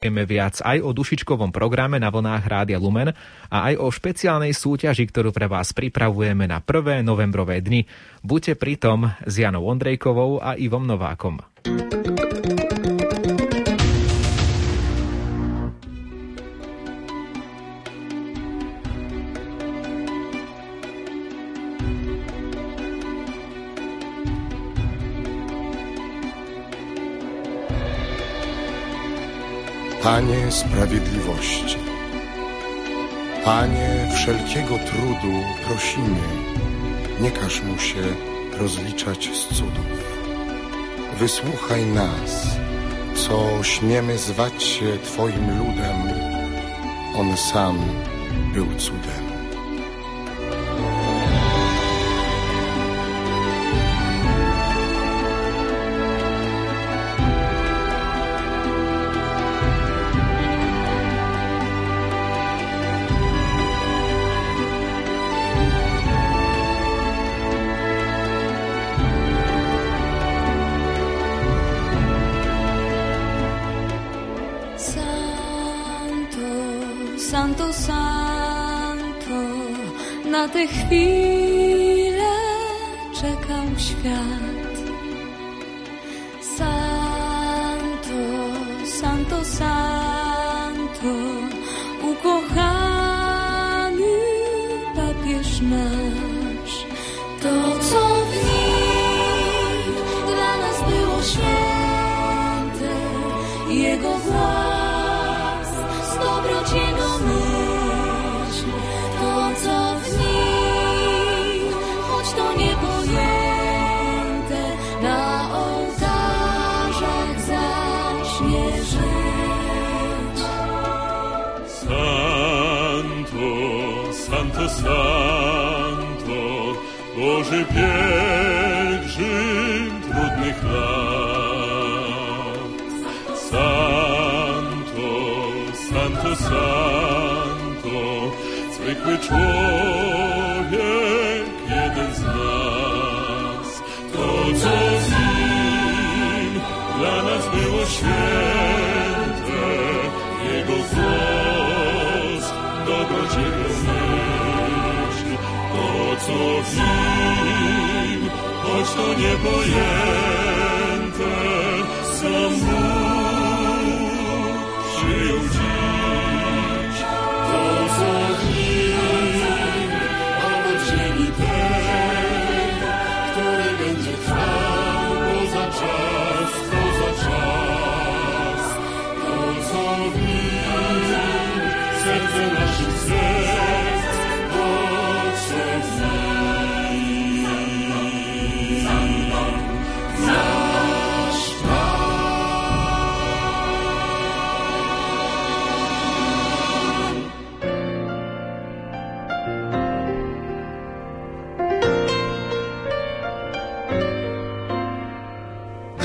Vieme viac aj o dušičkovom programe na vlnách Rádia Lumen a aj o špeciálnej súťaži, ktorú pre vás pripravujeme na prvé novembrové dni. Buďte pritom s Janou Ondrejkovou a Ivom Novákom. Panie sprawiedliwości, Panie wszelkiego trudu prosimy, nie każ mu się rozliczać z cudów. Wysłuchaj nas, co śmiemy zwać się Twoim ludem. On sam był cudem. Santo, Santo, na tę chwilę czekał świat. Pielgrzym trudnych lat. Santo, Santo, Santo, zwykły człowiek, jeden z nas. To, co z nim dla nas było święte, Jego głos, dobroć Jego myśl. To, co w nim, choć to niepojęte, sam Bóg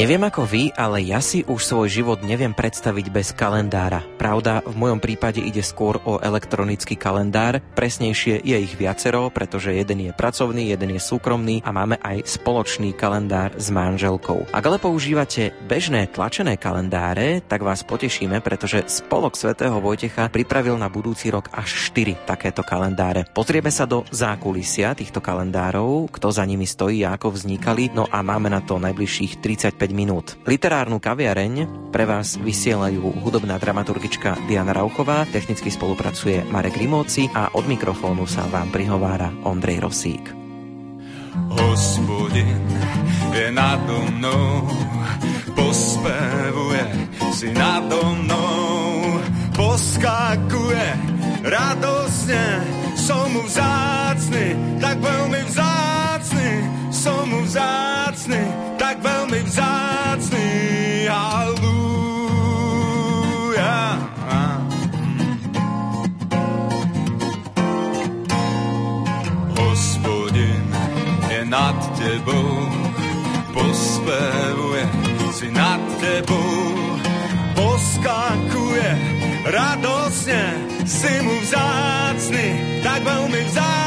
Neviem ako vy, ale ja si už svoj život neviem predstaviť bez kalendára. Pravda, v mojom prípade ide skôr o elektronický kalendár. Presnejšie je ich viacero, pretože jeden je pracovný, jeden je súkromný a máme aj spoločný kalendár s manželkou. Ak ale používate bežné tlačené kalendáre, tak vás potešíme, pretože Spolok svätého Vojtecha pripravil na budúci rok až 4 takéto kalendáre. Pozrieme sa do zákulisia týchto kalendárov, kto za nimi stojí a ako vznikali, no a máme na to najbližších 35 minút. Literárnu kaviareň pre vás vysielajú hudobná dramaturgička Diana Rauchová, technicky spolupracuje Marek Rimóci a od mikrofónu sa vám prihovára Ondrej Rosík. Hospodin je nado mnou, pospevuje si nado mnou, poskakuje radosne, som mu vzácny, tak veľmi vzácny, som mu vzácny, tak veľmi vzácny, halúja. Hospodin je nad tebou, pospevuje si nad tebou, poskakuje radosne, si mu vzácny, tak veľmi vzácny,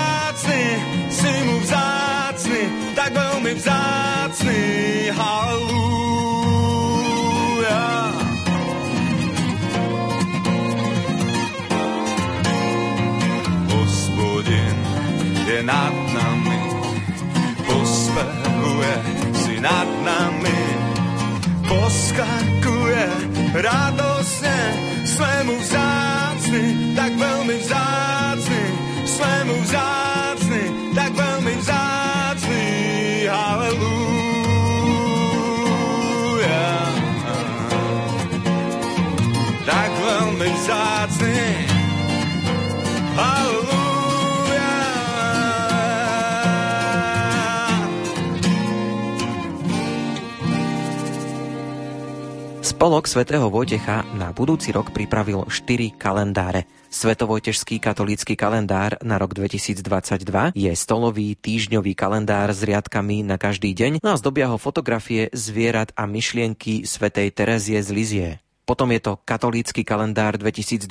nad nami, pospehuje si nad nami, poskakuje radosne, sme mu vzácni, tak veľmi vzácni, sme mu vzácni, Spolok svätého Vojtecha na budúci rok pripravil 4 kalendáre. Svetovojtežský katolícky kalendár na rok 2022 je stolový týždňový kalendár s riadkami na každý deň no a zdobia ho fotografie zvierat a myšlienky svätej Terezie z Lizie. Potom je to katolícky kalendár 2022,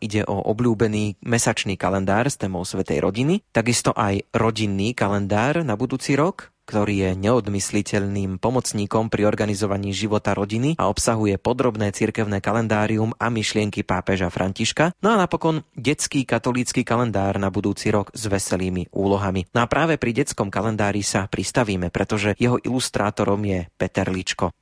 ide o obľúbený mesačný kalendár s témou Svetej rodiny, takisto aj rodinný kalendár na budúci rok, ktorý je neodmysliteľným pomocníkom pri organizovaní života rodiny a obsahuje podrobné cirkevné kalendárium a myšlienky pápeža Františka. No a napokon detský katolícky kalendár na budúci rok s veselými úlohami. No a práve pri detskom kalendári sa pristavíme, pretože jeho ilustrátorom je Peter Ličko.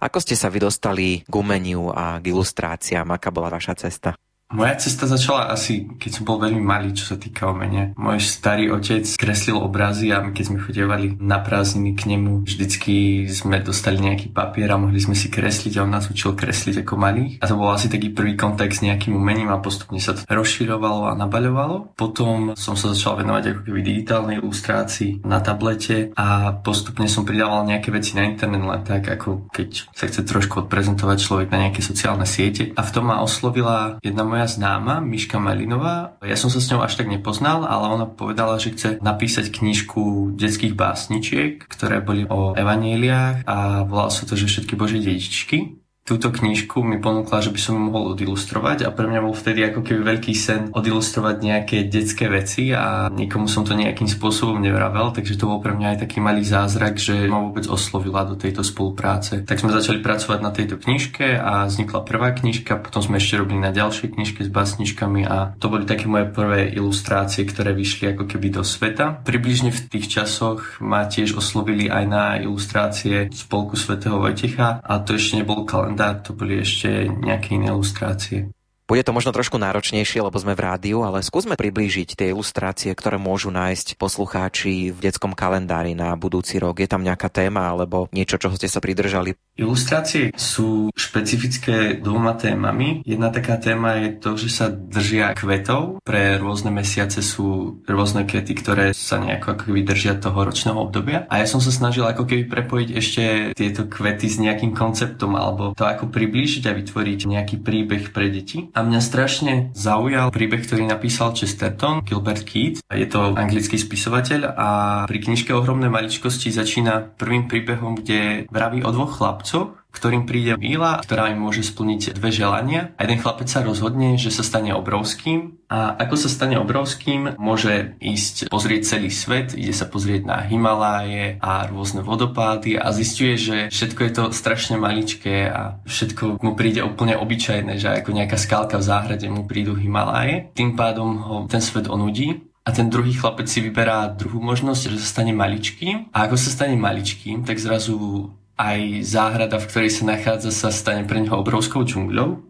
Ako ste sa vy dostali k umeniu a k ilustráciám? Aká bola vaša cesta? Moja cesta začala asi, keď som bol veľmi malý, čo sa týka umenia. Môj starý otec kreslil obrazy a my keď sme chodievali na prázdniny k nemu, vždycky sme dostali nejaký papier a mohli sme si kresliť a on nás učil kresliť ako malý. A to bol asi taký prvý kontakt s nejakým umením a postupne sa to rozširovalo a nabaľovalo. Potom som sa začal venovať ako keby digitálnej ilustrácii na tablete a postupne som pridával nejaké veci na internet len tak, ako keď sa chce trošku odprezentovať človek na nejaké sociálne siete. A v tom ma oslovila jedna moja moja známa, Miška Malinová. Ja som sa s ňou až tak nepoznal, ale ona povedala, že chce napísať knižku detských básničiek, ktoré boli o evaníliách a volalo sa to, že všetky božie dedičky túto knižku mi ponúkla, že by som ju mohol odilustrovať a pre mňa bol vtedy ako keby veľký sen odilustrovať nejaké detské veci a nikomu som to nejakým spôsobom nevravel, takže to bol pre mňa aj taký malý zázrak, že ma vôbec oslovila do tejto spolupráce. Tak sme začali pracovať na tejto knižke a vznikla prvá knižka, potom sme ešte robili na ďalšej knižke s básničkami a to boli také moje prvé ilustrácie, ktoré vyšli ako keby do sveta. Približne v tých časoch ma tiež oslovili aj na ilustrácie spolku svätého Vojtecha a to ešte nebol kalendár štandard, to boli ešte nejaké iné ilustrácie. Bude to možno trošku náročnejšie, lebo sme v rádiu, ale skúsme priblížiť tie ilustrácie, ktoré môžu nájsť poslucháči v detskom kalendári na budúci rok. Je tam nejaká téma alebo niečo, čoho ste sa pridržali? Ilustrácie sú špecifické dvoma témami. Jedna taká téma je to, že sa držia kvetov. Pre rôzne mesiace sú rôzne kvety, ktoré sa nejako ako keby držia toho ročného obdobia. A ja som sa snažil ako keby prepojiť ešte tieto kvety s nejakým konceptom alebo to ako priblížiť a vytvoriť nejaký príbeh pre deti. Mňa strašne zaujal príbeh, ktorý napísal Chesterton, Gilbert Keith. Je to anglický spisovateľ a pri knižke Ohromné maličkosti začína prvým príbehom, kde vraví o dvoch chlapcoch, ktorým príde Míla, ktorá im môže splniť dve želania. A jeden chlapec sa rozhodne, že sa stane obrovským a ako sa stane obrovským, môže ísť pozrieť celý svet, ide sa pozrieť na Himaláje a rôzne vodopády a zistuje, že všetko je to strašne maličké a všetko mu príde úplne obyčajné, že ako nejaká skálka v záhrade mu prídu Himaláje. Tým pádom ho ten svet onudí a ten druhý chlapec si vyberá druhú možnosť, že sa stane maličkým. A ako sa stane maličkým, tak zrazu aj záhrada, v ktorej sa nachádza, sa stane pre neho obrovskou džungľou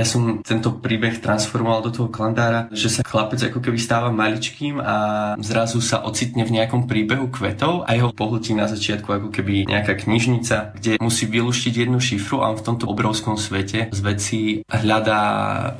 ja som tento príbeh transformoval do toho kalendára, že sa chlapec ako keby stáva maličkým a zrazu sa ocitne v nejakom príbehu kvetov a jeho pohltí na začiatku ako keby nejaká knižnica, kde musí vylúštiť jednu šifru a on v tomto obrovskom svete z veci hľadá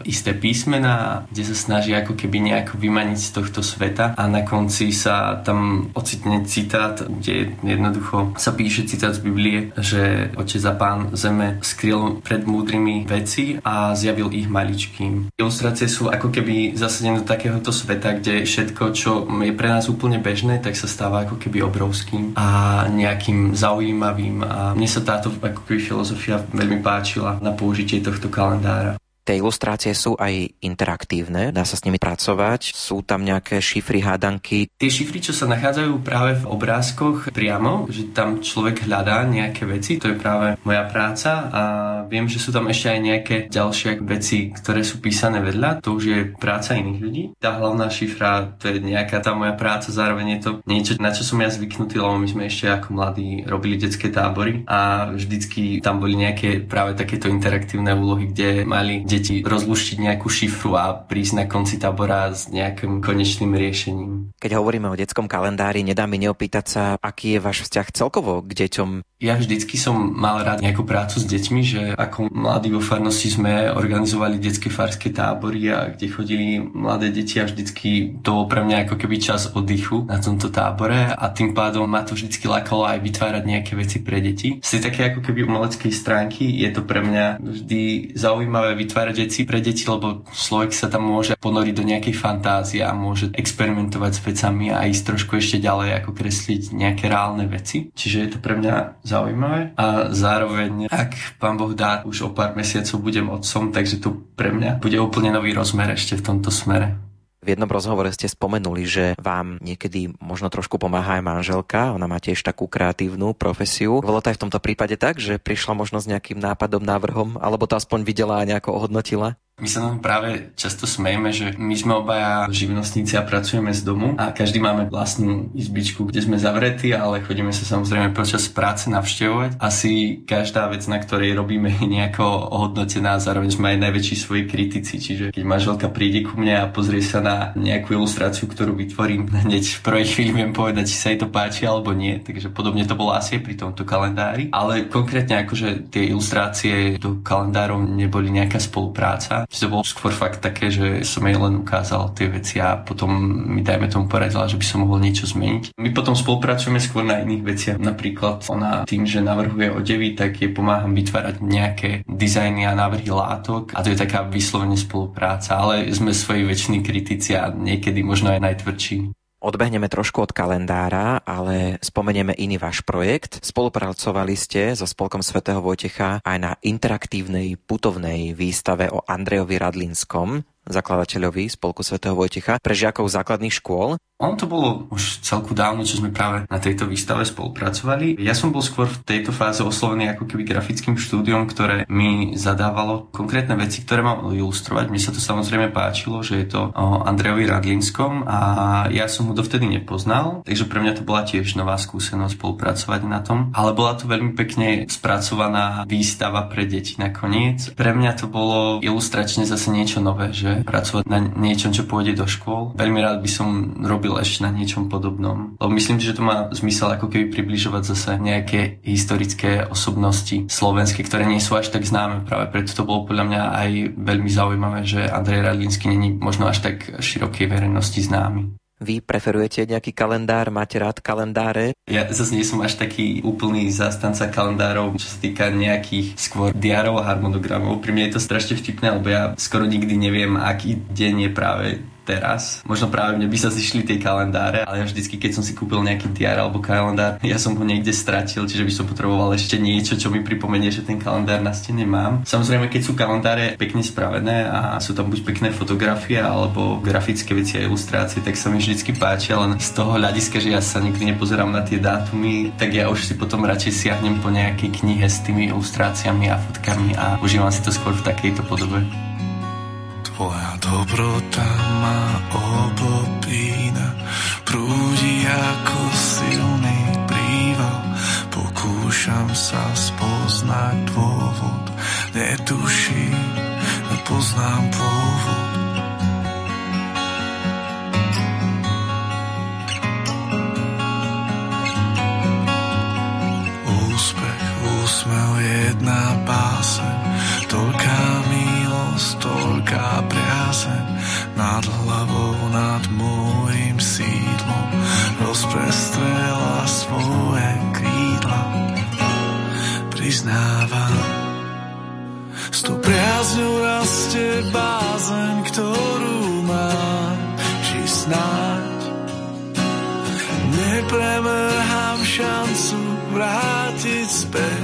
isté písmená, kde sa snaží ako keby nejako vymaniť z tohto sveta a na konci sa tam ocitne citát, kde jednoducho sa píše citát z Biblie, že Otec a Pán Zeme skryl pred múdrymi veci a z zjavil ich maličkým. Ilustrácie sú ako keby zasadené do takéhoto sveta, kde všetko, čo je pre nás úplne bežné, tak sa stáva ako keby obrovským a nejakým zaujímavým. A mne sa táto ako keby filozofia veľmi páčila na použitie tohto kalendára. Tie ilustrácie sú aj interaktívne, dá sa s nimi pracovať, sú tam nejaké šifry, hádanky. Tie šifry, čo sa nachádzajú práve v obrázkoch priamo, že tam človek hľadá nejaké veci, to je práve moja práca a viem, že sú tam ešte aj nejaké ďalšie veci, ktoré sú písané vedľa, to už je práca iných ľudí. Tá hlavná šifra, to je nejaká tá moja práca, zároveň je to niečo, na čo som ja zvyknutý, lebo my sme ešte ako mladí robili detské tábory a vždycky tam boli nejaké práve takéto interaktívne úlohy, kde mali deti rozluštiť nejakú šifru a prísť na konci tábora s nejakým konečným riešením. Keď hovoríme o detskom kalendári, nedá mi neopýtať sa, aký je váš vzťah celkovo k deťom. Ja vždycky som mal rád nejakú prácu s deťmi, že ako mladí vo farnosti sme organizovali detské farské tábory a kde chodili mladé deti a vždycky to bol pre mňa ako keby čas oddychu na tomto tábore a tým pádom ma to vždycky lakalo aj vytvárať nejaké veci pre deti. Z také ako keby umeleckej stránky je to pre mňa vždy zaujímavé vytvárať veci pre deti, lebo človek sa tam môže ponoriť do nejakej fantázie a môže experimentovať s vecami a ísť trošku ešte ďalej, ako kresliť nejaké reálne veci. Čiže je to pre mňa zaujímavé a zároveň, ak pán Boh dá, už o pár mesiacov budem otcom, takže to pre mňa bude úplne nový rozmer ešte v tomto smere. V jednom rozhovore ste spomenuli, že vám niekedy možno trošku pomáha aj manželka, ona má tiež takú kreatívnu profesiu. Bolo to aj v tomto prípade tak, že prišla možno s nejakým nápadom, návrhom, alebo to aspoň videla a nejako ohodnotila? My sa nám práve často smejeme, že my sme obaja živnostníci a pracujeme z domu a každý máme vlastnú izbičku, kde sme zavretí, ale chodíme sa samozrejme počas práce navštevovať. Asi každá vec, na ktorej robíme, je nejako ohodnotená, zároveň sme aj najväčší svoji kritici. Čiže keď manželka príde ku mne a pozrie sa na nejakú ilustráciu, ktorú vytvorím, hneď v prvej chvíli viem povedať, či sa jej to páči alebo nie. Takže podobne to bolo asi aj pri tomto kalendári. Ale konkrétne akože tie ilustrácie do kalendárov neboli nejaká spolupráca že to bolo skôr fakt také, že som jej len ukázal tie veci a potom mi dajme tomu poradila, že by som mohol niečo zmeniť. My potom spolupracujeme skôr na iných veciach. Napríklad ona tým, že navrhuje odevy, tak jej pomáham vytvárať nejaké dizajny a návrhy látok a to je taká vyslovene spolupráca, ale sme svoji väčšiní kritici a niekedy možno aj najtvrdší. Odbehneme trošku od kalendára, ale spomenieme iný váš projekt. Spolupracovali ste so Spolkom svätého Vojtecha aj na interaktívnej putovnej výstave o Andrejovi Radlinskom, zakladateľovi Spolku svätého Vojtecha, pre žiakov základných škôl. On to bolo už celku dávno, čo sme práve na tejto výstave spolupracovali. Ja som bol skôr v tejto fáze oslovený ako keby grafickým štúdiom, ktoré mi zadávalo konkrétne veci, ktoré mám ilustrovať. Mne sa to samozrejme páčilo, že je to o Andrejovi Radlinskom a ja som ho dovtedy nepoznal, takže pre mňa to bola tiež nová skúsenosť spolupracovať na tom. Ale bola to veľmi pekne spracovaná výstava pre deti nakoniec. Pre mňa to bolo ilustračne zase niečo nové, že pracovať na niečom, čo pôjde do škôl. Veľmi rád by som robil ešte na niečom podobnom. Lebo myslím, že to má zmysel ako keby približovať zase nejaké historické osobnosti slovenské, ktoré nie sú až tak známe. Práve preto to bolo podľa mňa aj veľmi zaujímavé, že Andrej Radlínsky není možno až tak širokej verejnosti známy. Vy preferujete nejaký kalendár? Máte rád kalendáre? Ja zase nie som až taký úplný zástanca kalendárov, čo sa týka nejakých skôr diarov a harmonogramov. Pri mne je to strašne vtipné, lebo ja skoro nikdy neviem, aký deň je práve teraz. Možno práve mne by sa zišli tie kalendáre, ale ja vždycky, keď som si kúpil nejaký diar alebo kalendár, ja som ho niekde stratil, čiže by som potreboval ešte niečo, čo mi pripomenie, že ten kalendár na stene mám. Samozrejme, keď sú kalendáre pekne spravené a sú tam buď pekné fotografie alebo grafické veci a ilustrácie, tak sa mi vždycky páčia, len z toho hľadiska, že ja sa nikdy nepozerám na tie dátumy, tak ja už si potom radšej siahnem po nejakej knihe s tými ilustráciami a fotkami a užívam si to skôr v takejto podobe. Tvoja dobrota ma obopína, prúdi ako silný príval. Pokúšam sa spoznať dôvod, netuším, nepoznám pôvod. Úspech, úsmev, jedna báseň, toľká toľká priazeň nad hlavou, nad môjim sídlom. Rozprestrela svoje krídla. Priznávam, s tou priazňou rastie bázeň, ktorú mám, či snáď. Nepremrhám šancu vrátiť späť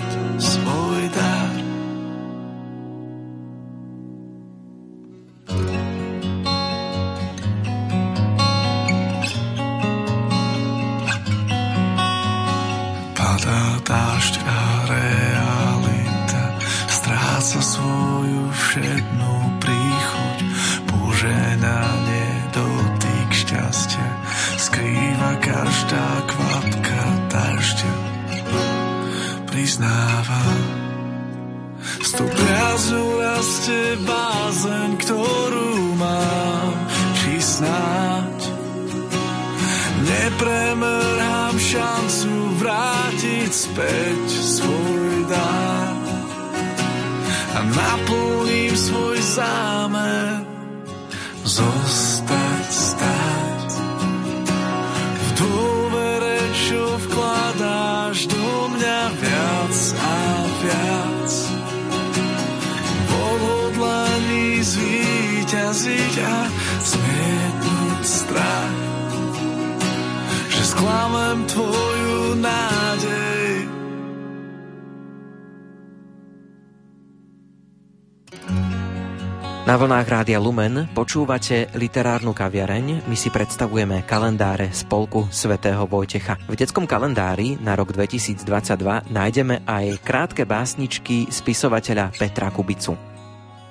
zvíťaziť a zmietnúť strach že sklamem tvoju nádej Na vlnách Rádia Lumen počúvate literárnu kaviareň. My si predstavujeme kalendáre Spolku svätého Vojtecha. V detskom kalendári na rok 2022 nájdeme aj krátke básničky spisovateľa Petra Kubicu.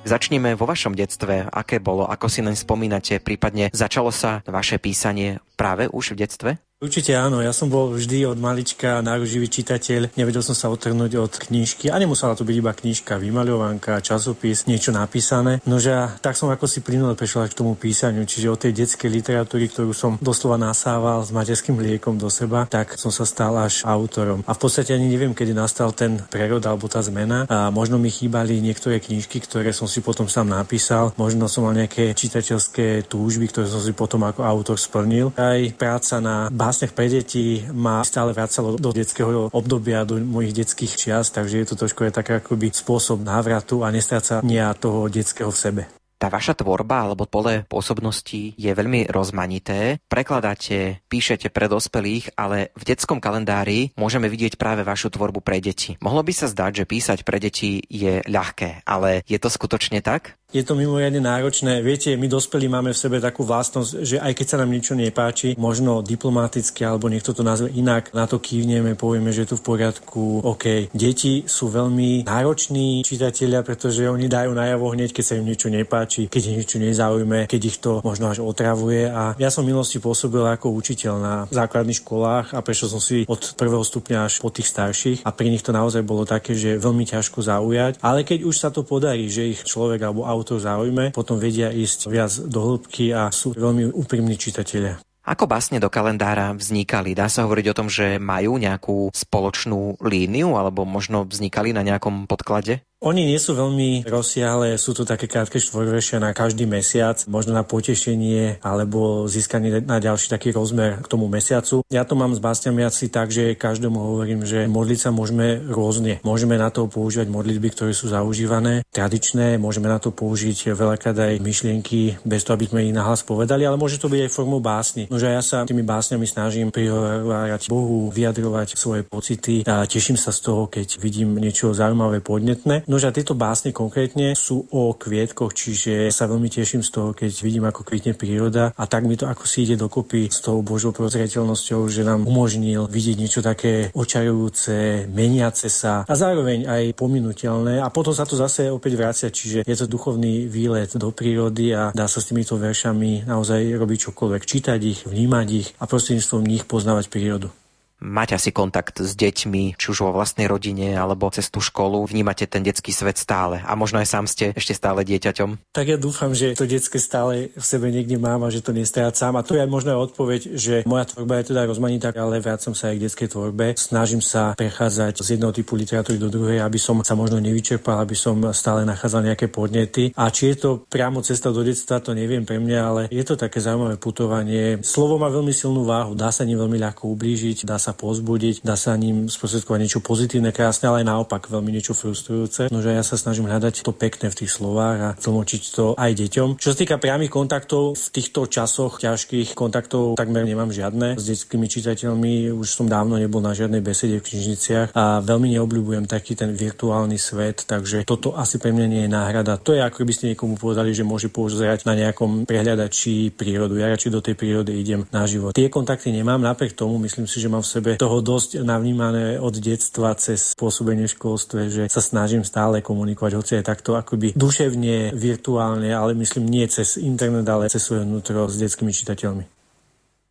Začneme vo vašom detstve. Aké bolo? Ako si naň spomínate? Prípadne začalo sa vaše písanie práve už v detstve? Určite áno, ja som bol vždy od malička náruživý čitateľ, nevedel som sa otrhnúť od knižky a nemusela to byť iba knižka, vymaľovanka, časopis, niečo napísané. Nože tak som ako si plynule prešiel k tomu písaniu, čiže od tej detskej literatúry, ktorú som doslova nasával s materským liekom do seba, tak som sa stal až autorom. A v podstate ani neviem, kedy nastal ten prerod alebo tá zmena. A možno mi chýbali niektoré knižky, ktoré som si potom sám napísal, možno som mal nejaké čitateľské túžby, ktoré som si potom ako autor splnil. Aj práca na básniach pre deti ma stále vracalo do detského obdobia, do mojich detských čias, takže je to trošku je taký akoby spôsob návratu a nestrácania toho detského v sebe. Tá vaša tvorba alebo pole pôsobnosti je veľmi rozmanité. Prekladáte, píšete pre dospelých, ale v detskom kalendári môžeme vidieť práve vašu tvorbu pre deti. Mohlo by sa zdať, že písať pre deti je ľahké, ale je to skutočne tak? Je to mimoriadne náročné. Viete, my dospelí máme v sebe takú vlastnosť, že aj keď sa nám niečo nepáči, možno diplomaticky alebo niekto to nazve inak, na to kývneme, povieme, že je to v poriadku. OK. Deti sú veľmi nároční čitatelia, pretože oni dajú najavo hneď, keď sa im niečo nepáči, keď im niečo nezaujme, keď ich to možno až otravuje. A ja som v minulosti pôsobil ako učiteľ na základných školách a prešiel som si od prvého stupňa až po tých starších a pri nich to naozaj bolo také, že veľmi ťažko zaujať. Ale keď už sa to podarí, že ich človek alebo autor to zaujme, potom vedia ísť viac do hĺbky a sú veľmi úprimní čitatelia. Ako básne do kalendára vznikali? Dá sa hovoriť o tom, že majú nejakú spoločnú líniu alebo možno vznikali na nejakom podklade? Oni nie sú veľmi rozsiahle, sú to také krátke štvorveršia na každý mesiac, možno na potešenie alebo získanie na ďalší taký rozmer k tomu mesiacu. Ja to mám s básňami asi tak, že každému hovorím, že modliť sa môžeme rôzne. Môžeme na to používať modlitby, ktoré sú zaužívané, tradičné, môžeme na to použiť veľakrát aj myšlienky, bez toho, aby sme ich nahlas povedali, ale môže to byť aj formou básny. Nože ja sa tými básňami snažím prihovárať Bohu, vyjadrovať svoje pocity a teším sa z toho, keď vidím niečo zaujímavé, podnetné. No že tieto básne konkrétne sú o kvietkoch, čiže sa veľmi teším z toho, keď vidím, ako kvitne príroda a tak mi to ako si ide dokopy s tou Božou prozreteľnosťou, že nám umožnil vidieť niečo také očarujúce, meniace sa a zároveň aj pominuteľné a potom sa to zase opäť vracia, čiže je to duchovný výlet do prírody a dá sa s týmito veršami naozaj robiť čokoľvek, čítať ich, vnímať ich a prostredníctvom nich poznávať prírodu. Máte asi kontakt s deťmi, či už vo vlastnej rodine alebo cez tú školu, vnímate ten detský svet stále a možno aj sám ste ešte stále dieťaťom? Tak ja dúfam, že to detské stále v sebe niekde mám a že to nestrácam. A to je aj možná odpoveď, že moja tvorba je teda rozmanitá, ale vracam sa aj k detskej tvorbe. Snažím sa prechádzať z jedného typu literatúry do druhej, aby som sa možno nevyčerpal, aby som stále nachádzal nejaké podnety. A či je to priamo cesta do detstva, to neviem pre mňa, ale je to také zaujímavé putovanie. Slovo má veľmi silnú váhu, dá sa ním veľmi ľahko ublížiť, dá sa pozbudiť, dá sa ním sprostredkovať niečo pozitívne, krásne, ale aj naopak veľmi niečo frustrujúce. No, že ja sa snažím hľadať to pekné v tých slovách a tlmočiť to aj deťom. Čo sa týka priamých kontaktov, v týchto časoch ťažkých kontaktov takmer nemám žiadne. S detskými čitateľmi už som dávno nebol na žiadnej besede v knižniciach a veľmi neobľúbujem taký ten virtuálny svet, takže toto asi pre mňa nie je náhrada. To je ako by ste niekomu povedali, že môže pozerať na nejakom prehľadači prírodu. Ja radšej do tej prírody idem na život. Tie kontakty nemám, napriek tomu myslím si, že mám v sebe toho dosť navnímané od detstva cez pôsobenie v školstve, že sa snažím stále komunikovať, hoci aj takto akoby duševne, virtuálne, ale myslím nie cez internet, ale cez svoje vnútro s detskými čitateľmi.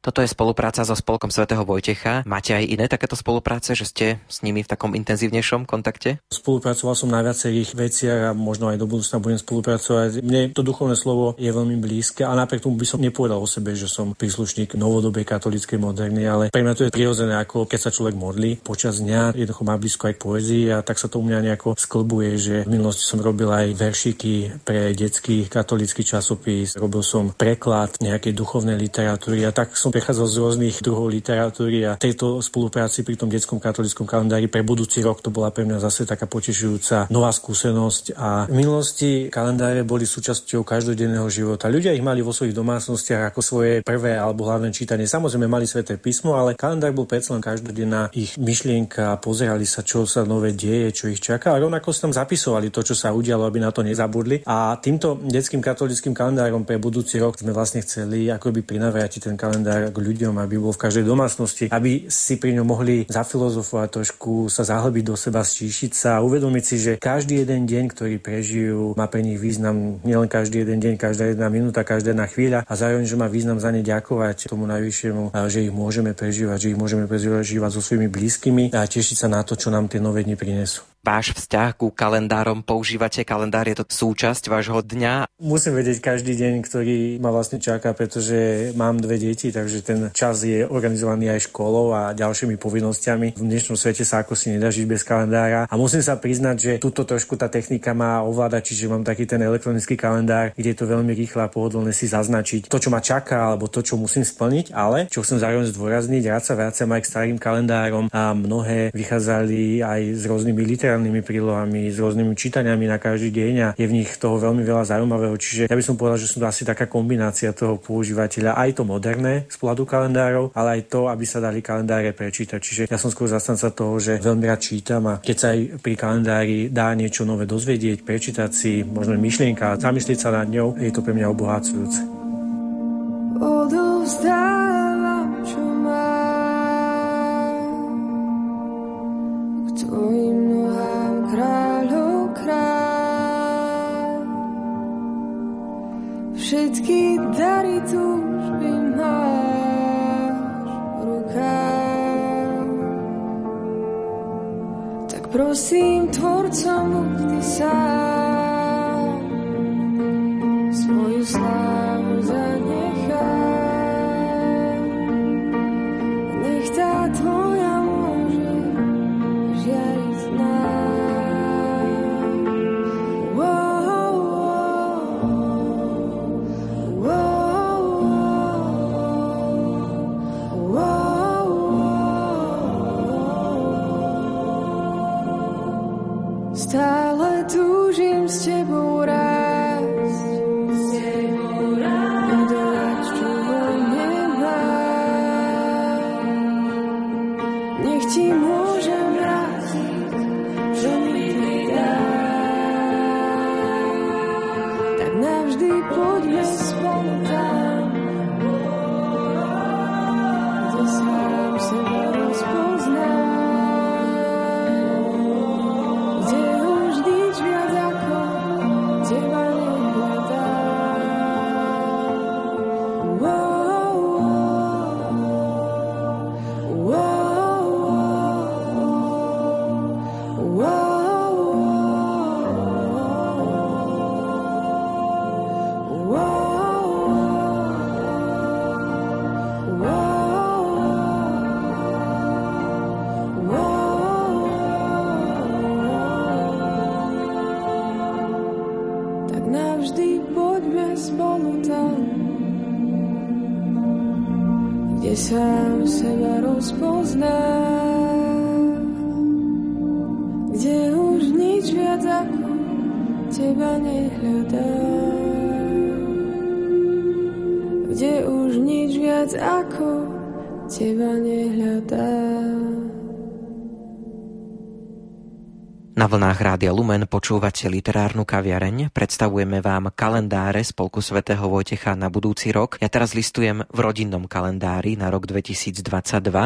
Toto je spolupráca so Spolkom svätého Vojtecha. Máte aj iné takéto spolupráce, že ste s nimi v takom intenzívnejšom kontakte? Spolupracoval som na viacerých veciach a možno aj do budúcna budem spolupracovať. Mne to duchovné slovo je veľmi blízke a napriek tomu by som nepovedal o sebe, že som príslušník novodobej katolíckej moderny, ale pre mňa to je prirodzené, ako keď sa človek modlí počas dňa, jednoducho má blízko aj k poezii a tak sa to u mňa nejako sklbuje, že v minulosti som robil aj veršiky pre detský katolícky časopis, robil som preklad nejakej duchovnej literatúry a tak som prechádzal z rôznych druhov literatúry a tejto spolupráci pri tom detskom katolickom kalendári pre budúci rok to bola pre mňa zase taká potešujúca nová skúsenosť a v minulosti kalendáre boli súčasťou každodenného života. Ľudia ich mali vo svojich domácnostiach ako svoje prvé alebo hlavné čítanie. Samozrejme mali sveté písmo, ale kalendár bol predsa len každodenná ich myšlienka, pozerali sa, čo sa nové deje, čo ich čaká a rovnako sa tam zapisovali to, čo sa udialo, aby na to nezabudli. A týmto detským katolickým kalendárom pre budúci rok sme vlastne chceli akoby prinavrátiť ten kalendár k ľuďom, aby bol v každej domácnosti, aby si pri ňom mohli zafilozofovať trošku, sa zahlbiť do seba, stíšiť sa a uvedomiť si, že každý jeden deň, ktorý prežijú, má pre nich význam. Nielen každý jeden deň, každá jedna minúta, každá jedna chvíľa. A zároveň, že má význam za ne ďakovať tomu najvyššiemu, že ich môžeme prežívať, že ich môžeme prežívať so svojimi blízkymi a tešiť sa na to, čo nám tie nové dni prinesú váš vzťah ku kalendárom? Používate kalendár? Je to súčasť vášho dňa? Musím vedieť každý deň, ktorý ma vlastne čaká, pretože mám dve deti, takže ten čas je organizovaný aj školou a ďalšími povinnosťami. V dnešnom svete sa ako si nedá žiť bez kalendára. A musím sa priznať, že túto trošku tá technika má ovládať, čiže mám taký ten elektronický kalendár, kde je to veľmi rýchle a pohodlné si zaznačiť to, čo ma čaká, alebo to, čo musím splniť, ale čo chcem zároveň zdôrazniť, rád sa vraciam aj k starým kalendárom a mnohé vychádzali aj s rôznymi literárnymi špeciálnymi prílohami, s rôznymi čítaniami na každý deň a je v nich toho veľmi veľa zaujímavého. Čiže ja by som povedal, že sú to asi taká kombinácia toho používateľa, aj to moderné z pohľadu kalendárov, ale aj to, aby sa dali kalendáre prečítať. Čiže ja som skôr zastanca toho, že veľmi rád čítam a keď sa aj pri kalendári dá niečo nové dozvedieť, prečítať si, možno myšlienka, zamyslieť sa nad ňou, je to pre mňa obohacujúce. vždy poďme späť tam, kde Lumen počúvate literárnu kaviareň. Predstavujeme vám kalendáre Spolku svätého Vojtecha na budúci rok. Ja teraz listujem v rodinnom kalendári na rok 2022.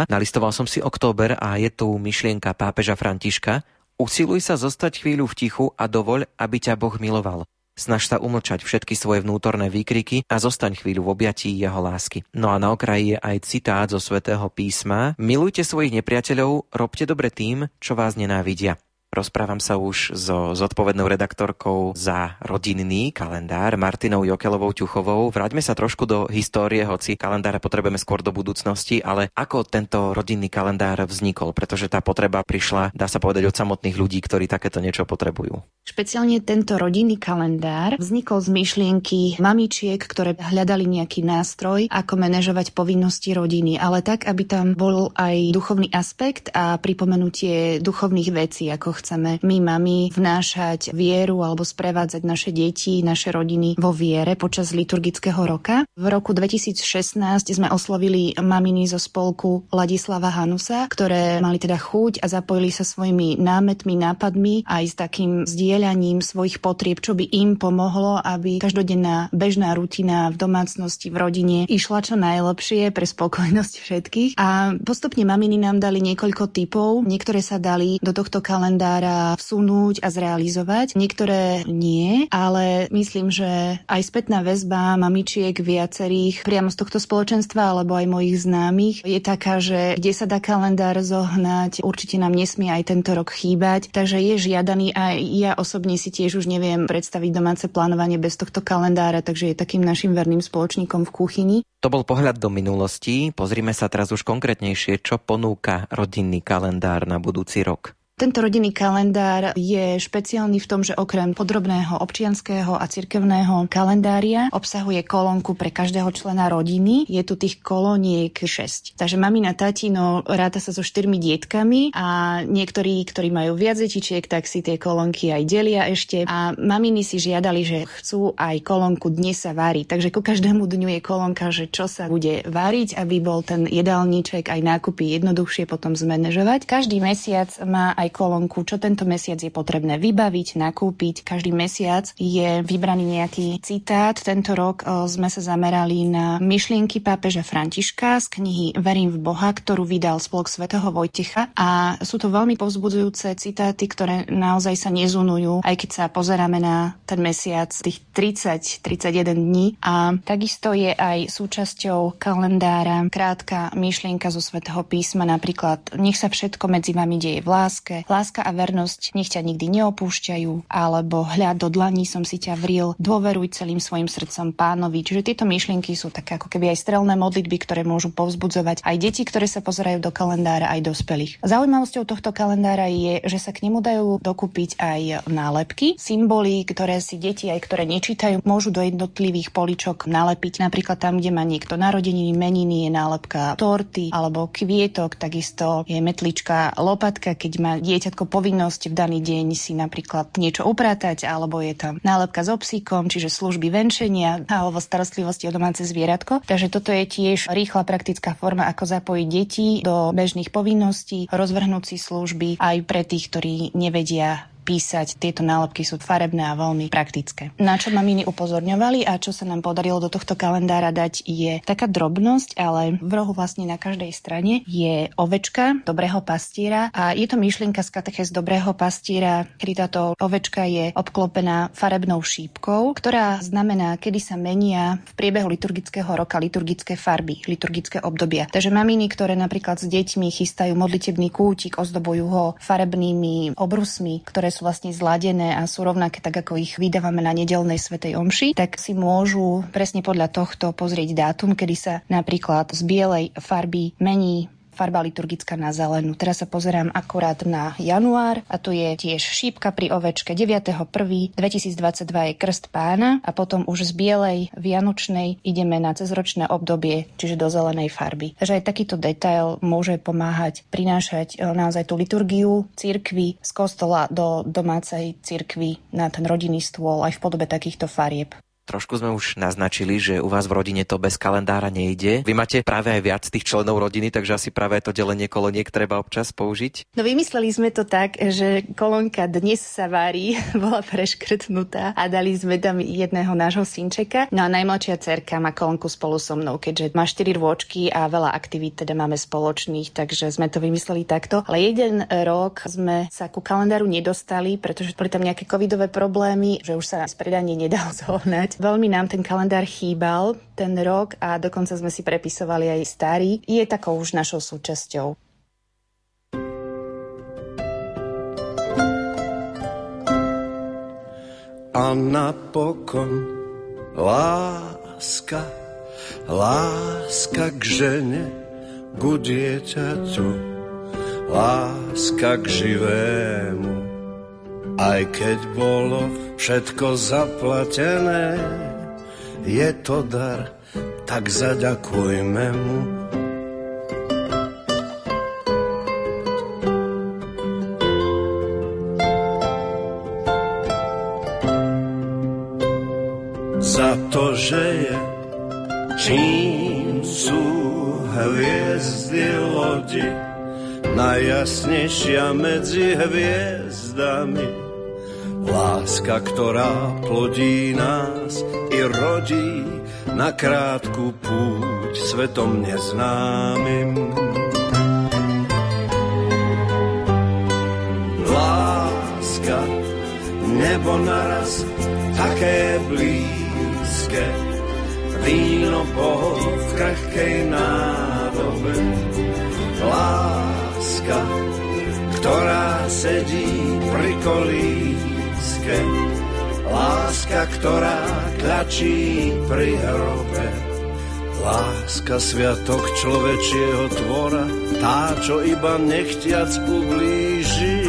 Nalistoval som si október a je tu myšlienka pápeža Františka. Usiluj sa zostať chvíľu v tichu a dovoľ, aby ťa Boh miloval. Snaž sa umlčať všetky svoje vnútorné výkriky a zostaň chvíľu v objatí jeho lásky. No a na okraji je aj citát zo svätého písma. Milujte svojich nepriateľov, robte dobre tým, čo vás nenávidia. Rozprávam sa už so zodpovednou redaktorkou za rodinný kalendár Martinou Jokelovou Ťuchovou. Vráťme sa trošku do histórie, hoci kalendára potrebujeme skôr do budúcnosti, ale ako tento rodinný kalendár vznikol, pretože tá potreba prišla, dá sa povedať, od samotných ľudí, ktorí takéto niečo potrebujú. Špeciálne tento rodinný kalendár vznikol z myšlienky mamičiek, ktoré hľadali nejaký nástroj, ako manažovať povinnosti rodiny, ale tak, aby tam bol aj duchovný aspekt a pripomenutie duchovných vecí, ako chceme my, mami, vnášať vieru alebo sprevádzať naše deti, naše rodiny vo viere počas liturgického roka. V roku 2016 sme oslovili maminy zo spolku Ladislava Hanusa, ktoré mali teda chuť a zapojili sa svojimi námetmi, nápadmi aj s takým zdieľaním svojich potrieb, čo by im pomohlo, aby každodenná bežná rutina v domácnosti, v rodine išla čo najlepšie pre spokojnosť všetkých. A postupne maminy nám dali niekoľko typov. Niektoré sa dali do tohto kalendára kalendára vsunúť a zrealizovať. Niektoré nie, ale myslím, že aj spätná väzba mamičiek viacerých priamo z tohto spoločenstva alebo aj mojich známych je taká, že kde sa dá kalendár zohnať, určite nám nesmie aj tento rok chýbať, takže je žiadaný a ja osobne si tiež už neviem predstaviť domáce plánovanie bez tohto kalendára, takže je takým našim verným spoločníkom v kuchyni. To bol pohľad do minulosti. Pozrime sa teraz už konkrétnejšie, čo ponúka rodinný kalendár na budúci rok. Tento rodinný kalendár je špeciálny v tom, že okrem podrobného občianského a cirkevného kalendária obsahuje kolónku pre každého člena rodiny. Je tu tých kolóniek 6. Takže mamina, tatino ráta sa so štyrmi dietkami a niektorí, ktorí majú viac detičiek, tak si tie kolónky aj delia ešte. A maminy si žiadali, že chcú aj kolónku dnes sa váriť. Takže ku každému dňu je kolónka, že čo sa bude váriť, aby bol ten jedálniček aj nákupy jednoduchšie potom zmanéžovať. Každý mesiac má aj aj kolónku, čo tento mesiac je potrebné vybaviť, nakúpiť. Každý mesiac je vybraný nejaký citát. Tento rok sme sa zamerali na myšlienky pápeža Františka z knihy Verím v Boha, ktorú vydal Spolok svätého Vojtecha. A sú to veľmi povzbudzujúce citáty, ktoré naozaj sa nezunujú, aj keď sa pozeráme na ten mesiac tých 30-31 dní. A takisto je aj súčasťou kalendára krátka myšlienka zo svätého písma, napríklad nech sa všetko medzi vami deje v láske, láska a vernosť nech ťa nikdy neopúšťajú, alebo hľad do dlaní som si ťa vril, dôveruj celým svojim srdcom pánovi. Čiže tieto myšlienky sú také ako keby aj strelné modlitby, ktoré môžu povzbudzovať aj deti, ktoré sa pozerajú do kalendára, aj dospelých. Zaujímavosťou tohto kalendára je, že sa k nemu dajú dokúpiť aj nálepky, symboly, ktoré si deti aj ktoré nečítajú, môžu do jednotlivých poličok nalepiť. Napríklad tam, kde má niekto narodeniny, meniny, je nálepka torty alebo kvietok, takisto je metlička lopatka, keď má dieťatko povinnosť v daný deň si napríklad niečo upratať, alebo je tam nálepka s obsíkom, čiže služby venčenia alebo starostlivosti o domáce zvieratko. Takže toto je tiež rýchla praktická forma, ako zapojiť deti do bežných povinností, rozvrhnúť služby aj pre tých, ktorí nevedia písať. Tieto nálepky sú farebné a veľmi praktické. Na čo maminy upozorňovali a čo sa nám podarilo do tohto kalendára dať je taká drobnosť, ale v rohu vlastne na každej strane je ovečka dobrého pastiera a je to myšlienka z katechez dobrého pastiera, kedy táto ovečka je obklopená farebnou šípkou, ktorá znamená, kedy sa menia v priebehu liturgického roka liturgické farby, liturgické obdobia. Takže maminy, ktoré napríklad s deťmi chystajú modlitebný kútik, ozdobujú ho farebnými obrusmi, ktoré sú vlastne zladené a sú rovnaké tak, ako ich vydávame na nedelnej svetej omši, tak si môžu presne podľa tohto pozrieť dátum, kedy sa napríklad z bielej farby mení farba liturgická na zelenú. Teraz sa pozerám akorát na január a tu je tiež šípka pri ovečke. 9.1.2022 je krst pána a potom už z bielej vianočnej ideme na cezročné obdobie, čiže do zelenej farby. Takže aj takýto detail môže pomáhať prinášať e, naozaj tú liturgiu církvy z kostola do domácej církvy na ten rodinný stôl aj v podobe takýchto farieb. Trošku sme už naznačili, že u vás v rodine to bez kalendára nejde. Vy máte práve aj viac tých členov rodiny, takže asi práve to delenie koloniek treba občas použiť. No vymysleli sme to tak, že kolónka dnes sa varí, bola preškrtnutá a dali sme tam jedného nášho synčeka. No a najmladšia cerka má kolónku spolu so mnou, keďže má 4 rôčky a veľa aktivít teda máme spoločných, takže sme to vymysleli takto. Ale jeden rok sme sa ku kalendáru nedostali, pretože boli tam nejaké covidové problémy, že už sa predanie nedal zohnať. Veľmi nám ten kalendár chýbal ten rok a dokonca sme si prepisovali aj starý. Je takou už našou súčasťou. A napokon láska, láska k žene, ku dieťaťu, láska k živému. Aj keď bolo všetko zaplatené, je to dar, tak zaďakujme mu. Za to, že je čím sú hviezdy lodi, najjasnejšia medzi hviezdami Láska, ktorá plodí nás i rodí na krátku púť svetom neznámym. Láska, nebo naraz také blízke, víno Bohov v krehkej nádobe. Láska, ktorá sedí pri kolí láske, láska, ktorá klačí pri hrobe. Láska sviatok človečieho tvora, tá, čo iba nechtiac ublíži.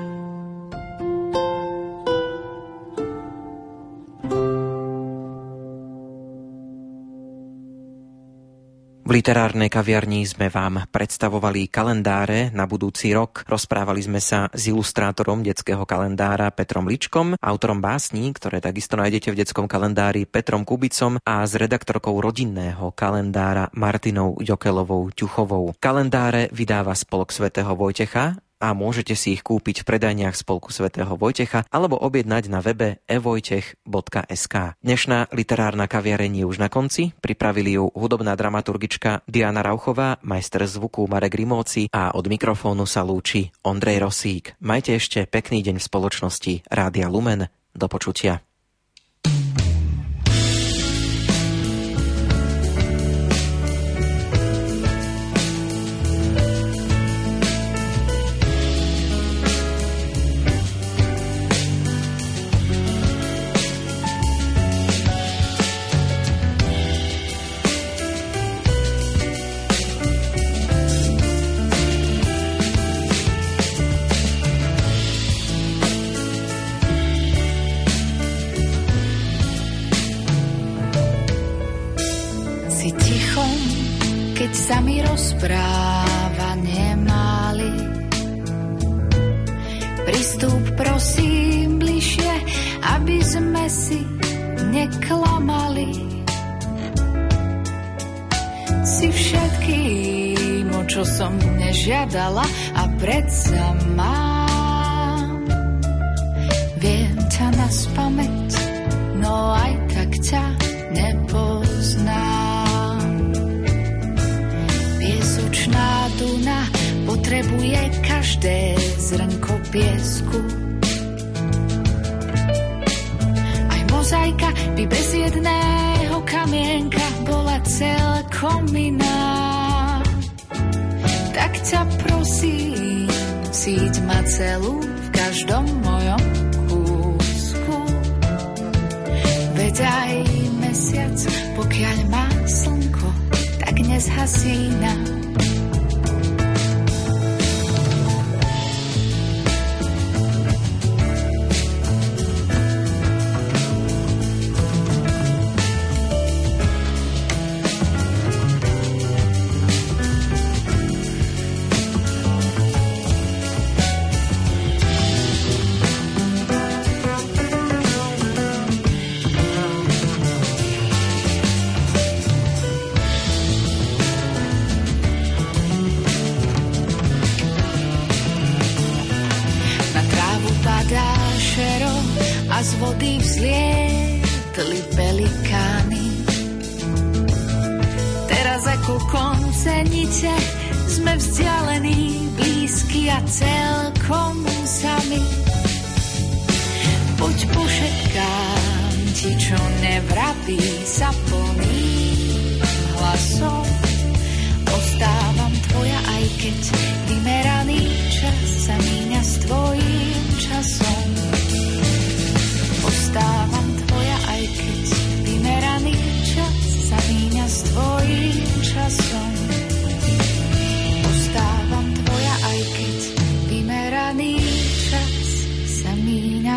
V literárnej kaviarni sme vám predstavovali kalendáre na budúci rok. Rozprávali sme sa s ilustrátorom detského kalendára Petrom Ličkom, autorom básní, ktoré takisto nájdete v detskom kalendári Petrom Kubicom a s redaktorkou rodinného kalendára Martinou Jokelovou Ťuchovou. Kalendáre vydáva Spolok svätého Vojtecha a môžete si ich kúpiť v predajniach Spolku svätého Vojtecha alebo objednať na webe evojtech.sk. Dnešná literárna kaviareň je už na konci, pripravili ju hudobná dramaturgička Diana Rauchová, majster zvuku Marek Rimóci a od mikrofónu sa lúči Ondrej Rosík. Majte ešte pekný deň v spoločnosti Rádia Lumen. Do počutia. žiadala a predsa celú v každom mojom kúsku. Veď aj mesiac, pokiaľ má slnko, tak nezhasí nám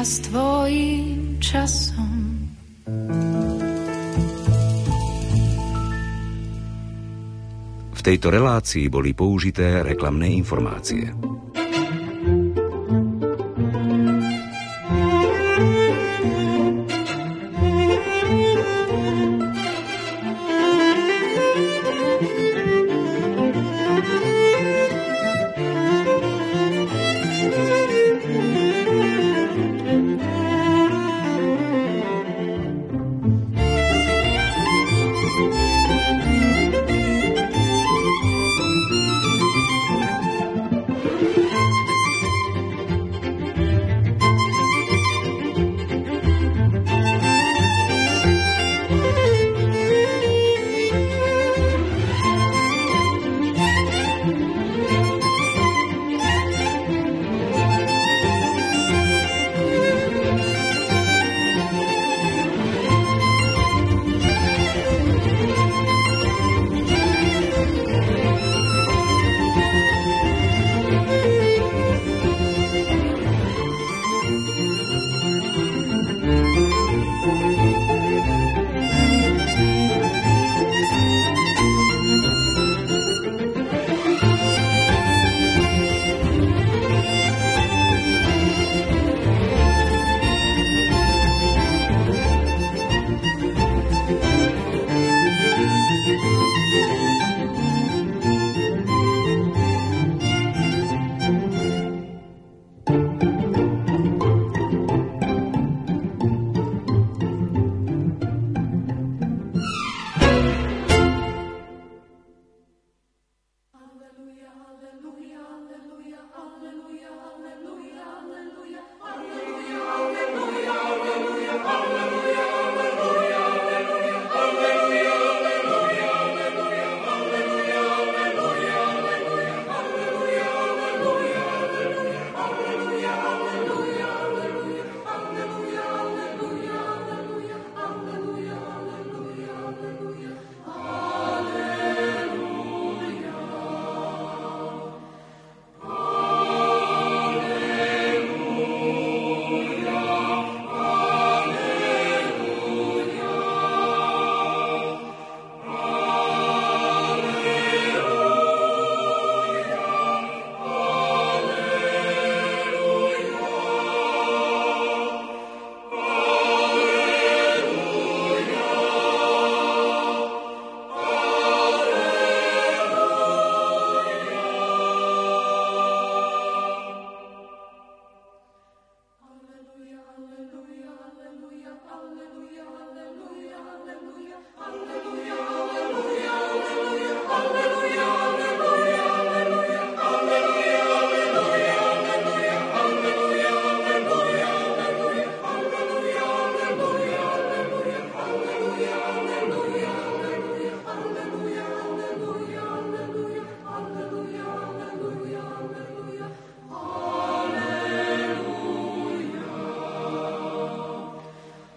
s tvojím časom. V tejto relácii boli použité reklamné informácie.